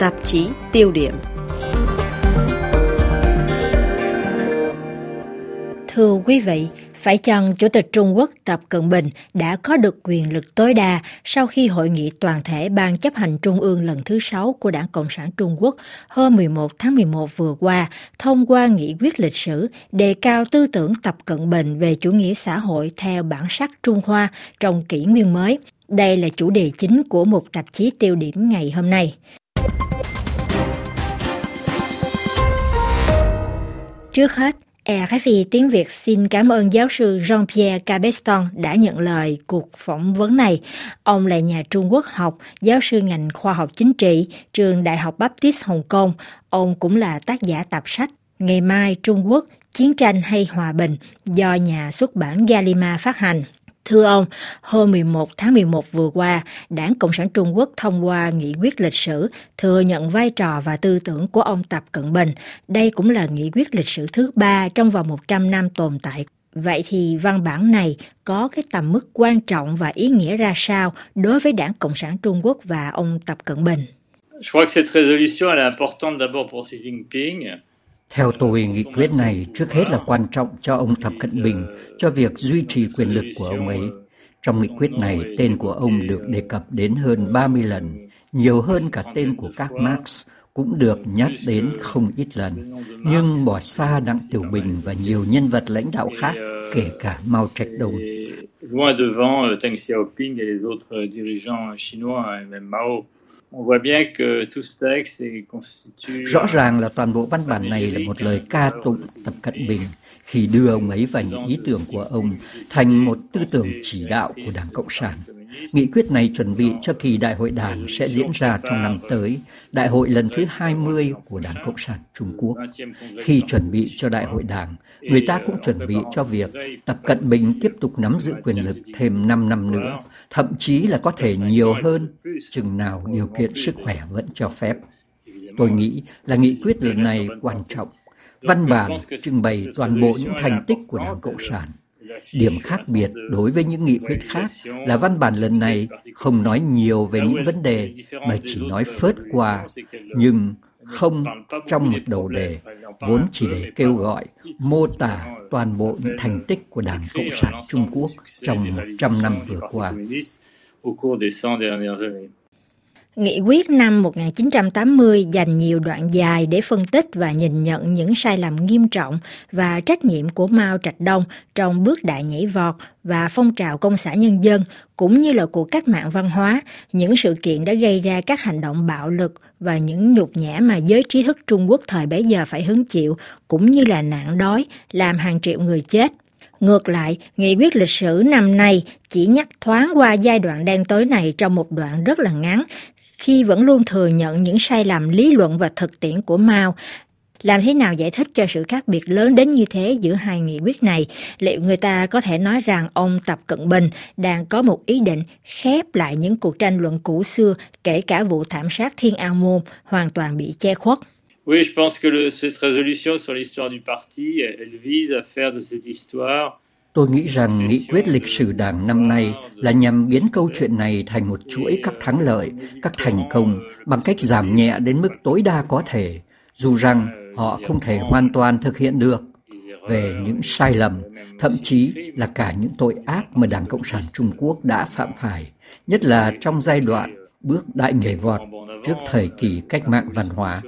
tạp chí tiêu điểm. Thưa quý vị, phải chăng Chủ tịch Trung Quốc Tập Cận Bình đã có được quyền lực tối đa sau khi hội nghị toàn thể Ban chấp hành Trung ương lần thứ 6 của Đảng Cộng sản Trung Quốc hôm 11 tháng 11 vừa qua thông qua nghị quyết lịch sử đề cao tư tưởng Tập Cận Bình về chủ nghĩa xã hội theo bản sắc Trung Hoa trong kỷ nguyên mới. Đây là chủ đề chính của một tạp chí tiêu điểm ngày hôm nay. Trước hết, e RFI tiếng Việt xin cảm ơn giáo sư Jean-Pierre Cabeston đã nhận lời cuộc phỏng vấn này. Ông là nhà Trung Quốc học, giáo sư ngành khoa học chính trị, trường Đại học Baptist Hồng Kông. Ông cũng là tác giả tập sách Ngày mai Trung Quốc, Chiến tranh hay Hòa bình do nhà xuất bản Galima phát hành. Thưa ông, hôm 11 tháng 11 vừa qua, Đảng Cộng sản Trung Quốc thông qua nghị quyết lịch sử thừa nhận vai trò và tư tưởng của ông Tập Cận Bình. Đây cũng là nghị quyết lịch sử thứ ba trong vòng 100 năm tồn tại. Vậy thì văn bản này có cái tầm mức quan trọng và ý nghĩa ra sao đối với Đảng Cộng sản Trung Quốc và ông Tập Cận Bình? Je crois que cette résolution elle est importante d'abord pour Xi Jinping theo tôi, nghị quyết này trước hết là quan trọng cho ông Tập Cận Bình cho việc duy trì quyền lực của ông ấy. Trong nghị quyết này, tên của ông được đề cập đến hơn 30 lần, nhiều hơn cả tên của các Marx cũng được nhắc đến không ít lần, nhưng bỏ xa Đặng Tiểu Bình và nhiều nhân vật lãnh đạo khác, kể cả Mao Trạch Đông. Loin devant Deng Xiaoping et les autres dirigeants chinois et même Mao. Rõ ràng là toàn bộ văn bản này là một lời ca tụng Tập Cận Bình khi đưa ông ấy và những ý tưởng của ông thành một tư tưởng chỉ đạo của Đảng Cộng sản. Nghị quyết này chuẩn bị cho kỳ đại hội đảng sẽ diễn ra trong năm tới, đại hội lần thứ 20 của Đảng Cộng sản Trung Quốc. Khi chuẩn bị cho đại hội đảng, người ta cũng chuẩn bị cho việc Tập Cận Bình tiếp tục nắm giữ quyền lực thêm 5 năm nữa, thậm chí là có thể nhiều hơn, chừng nào điều kiện sức khỏe vẫn cho phép. Tôi nghĩ là nghị quyết lần này quan trọng. Văn bản trưng bày toàn bộ những thành tích của Đảng Cộng sản Điểm khác biệt đối với những nghị quyết khác là văn bản lần này không nói nhiều về những vấn đề mà chỉ nói phớt qua, nhưng không trong một đầu đề, vốn chỉ để kêu gọi, mô tả toàn bộ những thành tích của Đảng Cộng sản Trung Quốc trong 100 năm vừa qua. Nghị quyết năm 1980 dành nhiều đoạn dài để phân tích và nhìn nhận những sai lầm nghiêm trọng và trách nhiệm của Mao Trạch Đông trong bước đại nhảy vọt và phong trào công xã nhân dân, cũng như là cuộc cách mạng văn hóa, những sự kiện đã gây ra các hành động bạo lực và những nhục nhã mà giới trí thức Trung Quốc thời bấy giờ phải hứng chịu, cũng như là nạn đói, làm hàng triệu người chết. Ngược lại, nghị quyết lịch sử năm nay chỉ nhắc thoáng qua giai đoạn đen tối này trong một đoạn rất là ngắn, khi vẫn luôn thừa nhận những sai lầm lý luận và thực tiễn của Mao. Làm thế nào giải thích cho sự khác biệt lớn đến như thế giữa hai nghị quyết này? Liệu người ta có thể nói rằng ông Tập Cận Bình đang có một ý định khép lại những cuộc tranh luận cũ xưa, kể cả vụ thảm sát Thiên An Môn, hoàn toàn bị che khuất? Oui, je pense que le, cette résolution sur l'histoire du parti, elle vise à faire de cette histoire Tôi nghĩ rằng nghị quyết lịch sử đảng năm nay là nhằm biến câu chuyện này thành một chuỗi các thắng lợi, các thành công bằng cách giảm nhẹ đến mức tối đa có thể, dù rằng họ không thể hoàn toàn thực hiện được về những sai lầm, thậm chí là cả những tội ác mà Đảng Cộng sản Trung Quốc đã phạm phải, nhất là trong giai đoạn bước đại nhảy vọt trước thời kỳ cách mạng văn hóa.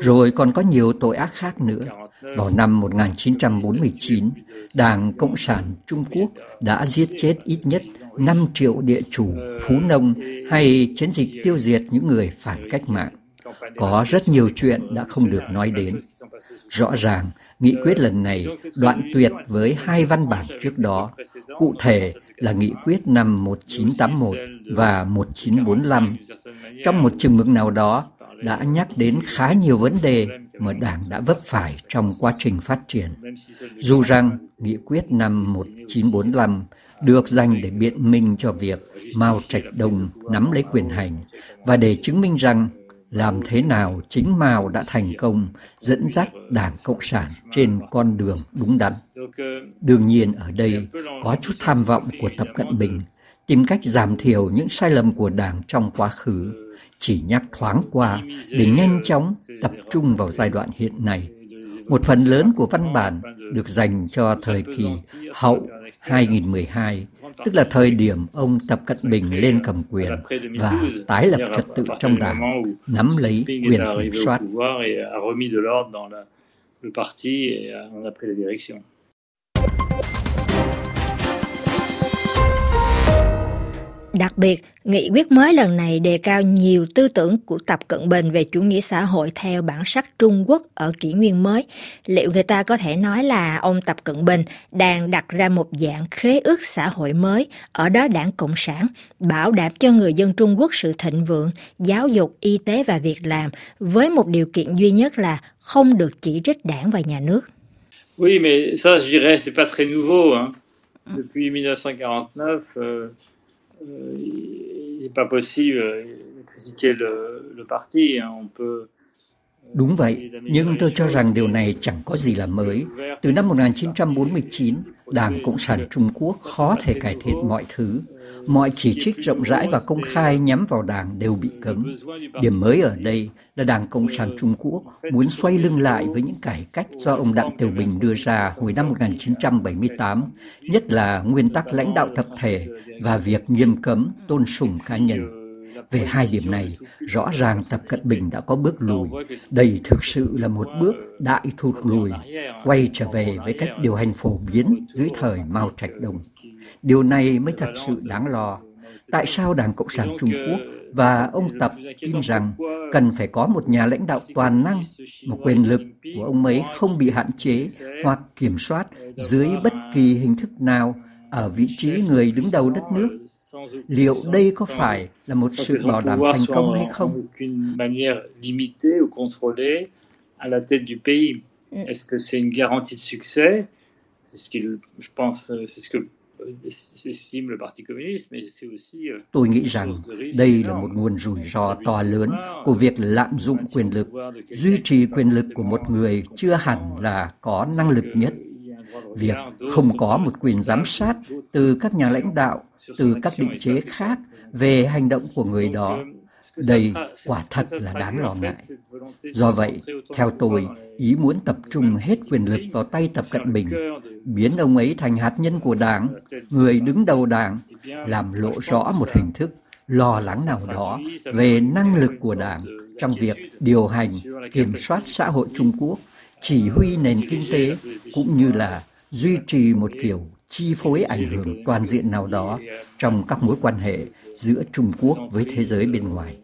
Rồi còn có nhiều tội ác khác nữa. Vào năm 1949, Đảng Cộng sản Trung Quốc đã giết chết ít nhất 5 triệu địa chủ, phú nông hay chiến dịch tiêu diệt những người phản cách mạng. Có rất nhiều chuyện đã không được nói đến. Rõ ràng, nghị quyết lần này đoạn tuyệt với hai văn bản trước đó, cụ thể là nghị quyết năm 1981 và 1945. Trong một chừng mực nào đó, đã nhắc đến khá nhiều vấn đề mà Đảng đã vấp phải trong quá trình phát triển. Dù rằng nghị quyết năm 1945 được dành để biện minh cho việc Mao Trạch Đông nắm lấy quyền hành và để chứng minh rằng làm thế nào chính Mao đã thành công dẫn dắt Đảng Cộng sản trên con đường đúng đắn. Đương nhiên ở đây có chút tham vọng của Tập Cận Bình tìm cách giảm thiểu những sai lầm của Đảng trong quá khứ chỉ nhắc thoáng qua để nhanh chóng tập trung vào giai đoạn hiện nay. Một phần lớn của văn bản được dành cho thời kỳ hậu 2012, tức là thời điểm ông Tập Cận Bình lên cầm quyền và tái lập trật tự trong đảng, nắm lấy quyền kiểm soát. Đặc biệt, nghị quyết mới lần này đề cao nhiều tư tưởng của Tập Cận Bình về chủ nghĩa xã hội theo bản sắc Trung Quốc ở kỷ nguyên mới. Liệu người ta có thể nói là ông Tập Cận Bình đang đặt ra một dạng khế ước xã hội mới, ở đó đảng Cộng sản bảo đảm cho người dân Trung Quốc sự thịnh vượng, giáo dục, y tế và việc làm, với một điều kiện duy nhất là không được chỉ trích đảng và nhà nước. Oui, mais ça, je dirais, c'est pas très nouveau. Hein. Depuis 1949, euh, il n'est pas possible de critiquer le, le parti. On peut Đúng vậy, nhưng tôi cho rằng điều này chẳng có gì là mới. Từ năm 1949, Đảng Cộng sản Trung Quốc khó thể cải thiện mọi thứ. Mọi chỉ trích rộng rãi và công khai nhắm vào Đảng đều bị cấm. Điểm mới ở đây là Đảng Cộng sản Trung Quốc muốn xoay lưng lại với những cải cách do ông Đặng Tiểu Bình đưa ra hồi năm 1978, nhất là nguyên tắc lãnh đạo tập thể và việc nghiêm cấm tôn sùng cá nhân. Về hai điểm này, rõ ràng Tập Cận Bình đã có bước lùi. Đây thực sự là một bước đại thụt lùi, quay trở về với cách điều hành phổ biến dưới thời Mao Trạch Đông. Điều này mới thật sự đáng lo. Tại sao Đảng Cộng sản Trung Quốc và ông Tập tin rằng cần phải có một nhà lãnh đạo toàn năng, một quyền lực của ông ấy không bị hạn chế hoặc kiểm soát dưới bất kỳ hình thức nào ở vị trí người đứng đầu đất nước liệu đây có phải là một sự bảo đảm thành công hay không? à la tête du pays. Est-ce que c'est une garantie de succès C'est ce qu'il, je pense, c'est ce que Tôi nghĩ rằng đây là một nguồn rủi ro to lớn của việc lạm dụng quyền lực. Duy trì quyền lực của một người chưa hẳn là có năng lực nhất việc không có một quyền giám sát từ các nhà lãnh đạo, từ các định chế khác về hành động của người đó. Đây quả thật là đáng lo ngại. Do vậy, theo tôi, ý muốn tập trung hết quyền lực vào tay Tập Cận Bình, biến ông ấy thành hạt nhân của đảng, người đứng đầu đảng, làm lộ rõ một hình thức lo lắng nào đó về năng lực của đảng trong việc điều hành, kiểm soát xã hội Trung Quốc chỉ huy nền kinh tế cũng như là duy trì một kiểu chi phối ảnh hưởng toàn diện nào đó trong các mối quan hệ giữa Trung Quốc với thế giới bên ngoài.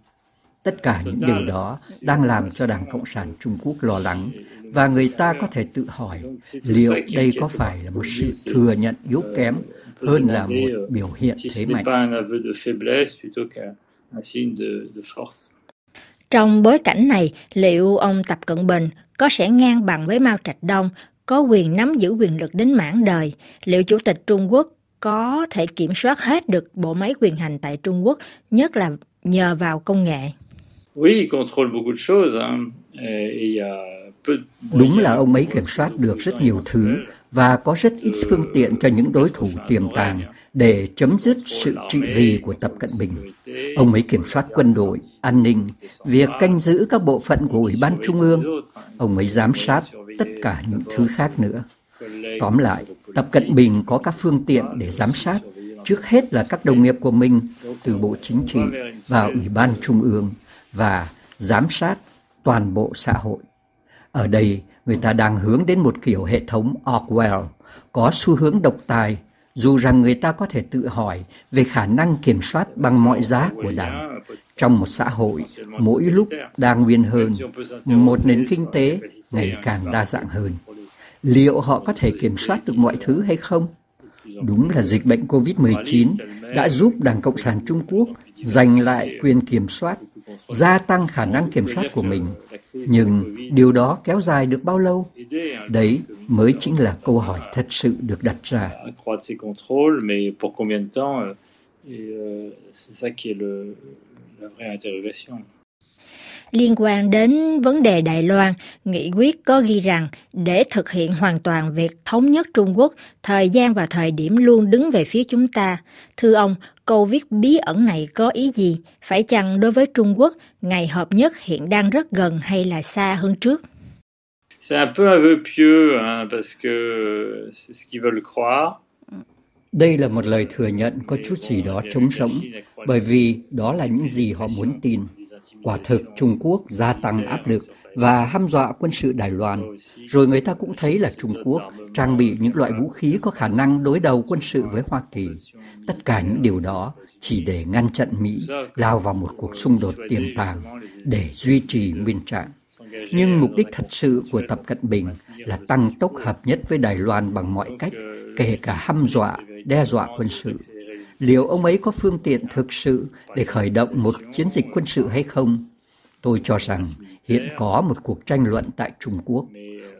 Tất cả những điều đó đang làm cho Đảng Cộng sản Trung Quốc lo lắng và người ta có thể tự hỏi liệu đây có phải là một sự thừa nhận yếu kém hơn là một biểu hiện thế mạnh. Trong bối cảnh này, liệu ông Tập Cận Bình có sẽ ngang bằng với Mao Trạch Đông, có quyền nắm giữ quyền lực đến mãn đời? Liệu Chủ tịch Trung Quốc có thể kiểm soát hết được bộ máy quyền hành tại Trung Quốc, nhất là nhờ vào công nghệ? Đúng là ông ấy kiểm soát được rất nhiều thứ và có rất ít phương tiện cho những đối thủ tiềm tàng để chấm dứt sự trị vì của Tập Cận Bình. Ông ấy kiểm soát quân đội, an ninh, việc canh giữ các bộ phận của Ủy ban Trung ương. Ông ấy giám sát tất cả những thứ khác nữa. Tóm lại, Tập Cận Bình có các phương tiện để giám sát, trước hết là các đồng nghiệp của mình từ Bộ Chính trị và Ủy ban Trung ương và giám sát toàn bộ xã hội. Ở đây, người ta đang hướng đến một kiểu hệ thống Orwell, có xu hướng độc tài, dù rằng người ta có thể tự hỏi về khả năng kiểm soát bằng mọi giá của đảng trong một xã hội mỗi lúc đa nguyên hơn, một nền kinh tế ngày càng đa dạng hơn. Liệu họ có thể kiểm soát được mọi thứ hay không? Đúng là dịch bệnh COVID-19 đã giúp Đảng Cộng sản Trung Quốc giành lại quyền kiểm soát gia tăng khả năng kiểm soát của mình. Nhưng điều đó kéo dài được bao lâu? Đấy mới chính là câu hỏi thật sự được đặt ra. Liên quan đến vấn đề Đài Loan, nghị quyết có ghi rằng để thực hiện hoàn toàn việc thống nhất Trung Quốc, thời gian và thời điểm luôn đứng về phía chúng ta. Thưa ông, câu viết bí ẩn này có ý gì? Phải chăng đối với Trung Quốc, ngày hợp nhất hiện đang rất gần hay là xa hơn trước? C'est un peu un vœu pieux, hein, parce que c'est ce qu'ils veulent croire. Đây là một lời thừa nhận có chút gì đó trống rỗng, bởi vì đó là những gì họ muốn tin. Quả thực Trung Quốc gia tăng áp lực và hăm dọa quân sự Đài Loan. Rồi người ta cũng thấy là Trung Quốc trang bị những loại vũ khí có khả năng đối đầu quân sự với Hoa Kỳ. Tất cả những điều đó chỉ để ngăn chặn Mỹ lao vào một cuộc xung đột tiềm tàng để duy trì nguyên trạng. Nhưng mục đích thật sự của Tập Cận Bình là tăng tốc hợp nhất với Đài Loan bằng mọi cách, kể cả hăm dọa, đe dọa quân sự. Liệu ông ấy có phương tiện thực sự để khởi động một chiến dịch quân sự hay không? Tôi cho rằng hiện có một cuộc tranh luận tại Trung Quốc.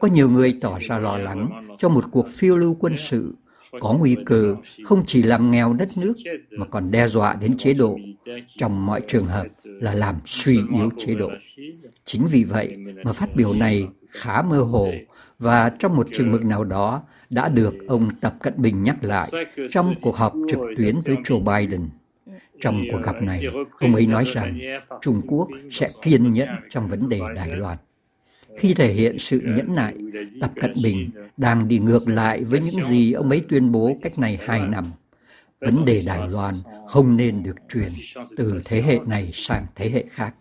Có nhiều người tỏ ra lo lắng cho một cuộc phiêu lưu quân sự có nguy cơ không chỉ làm nghèo đất nước mà còn đe dọa đến chế độ, trong mọi trường hợp là làm suy yếu chế độ. Chính vì vậy mà phát biểu này khá mơ hồ và trong một chừng mực nào đó đã được ông Tập Cận Bình nhắc lại trong cuộc họp trực tuyến với Joe Biden. Trong cuộc gặp này, ông ấy nói rằng Trung Quốc sẽ kiên nhẫn trong vấn đề Đài Loan. Khi thể hiện sự nhẫn nại, Tập Cận Bình đang đi ngược lại với những gì ông ấy tuyên bố cách này hai năm. Vấn đề Đài Loan không nên được truyền từ thế hệ này sang thế hệ khác.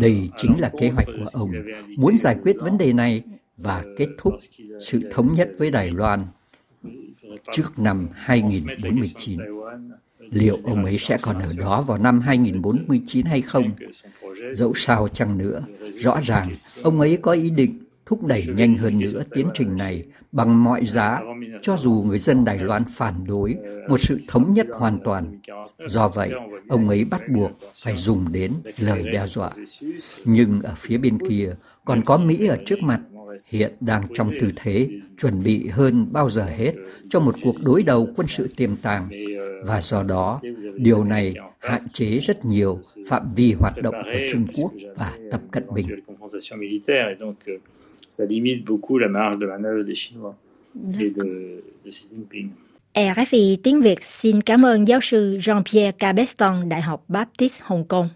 Đây chính là kế hoạch của ông, muốn giải quyết vấn đề này và kết thúc sự thống nhất với Đài Loan trước năm 2049. Liệu ông ấy sẽ còn ở đó vào năm 2049 hay không? Dẫu sao chăng nữa, rõ ràng ông ấy có ý định thúc đẩy nhanh hơn nữa tiến trình này bằng mọi giá, cho dù người dân Đài Loan phản đối một sự thống nhất hoàn toàn. Do vậy, ông ấy bắt buộc phải dùng đến lời đe dọa. Nhưng ở phía bên kia còn có Mỹ ở trước mặt hiện đang trong tư thế chuẩn bị hơn bao giờ hết cho một cuộc đối đầu quân sự tiềm tàng và do đó điều này hạn chế rất nhiều phạm vi hoạt động của Trung Quốc và Tập Cận Bình. Ça limite beaucoup la marge de manœuvre des Chinois et de, de Xi Jinping. RFI tiếng Việt xin cảm ơn giáo sư Jean-Pierre Cabeston, Đại học Baptist Hồng Kông.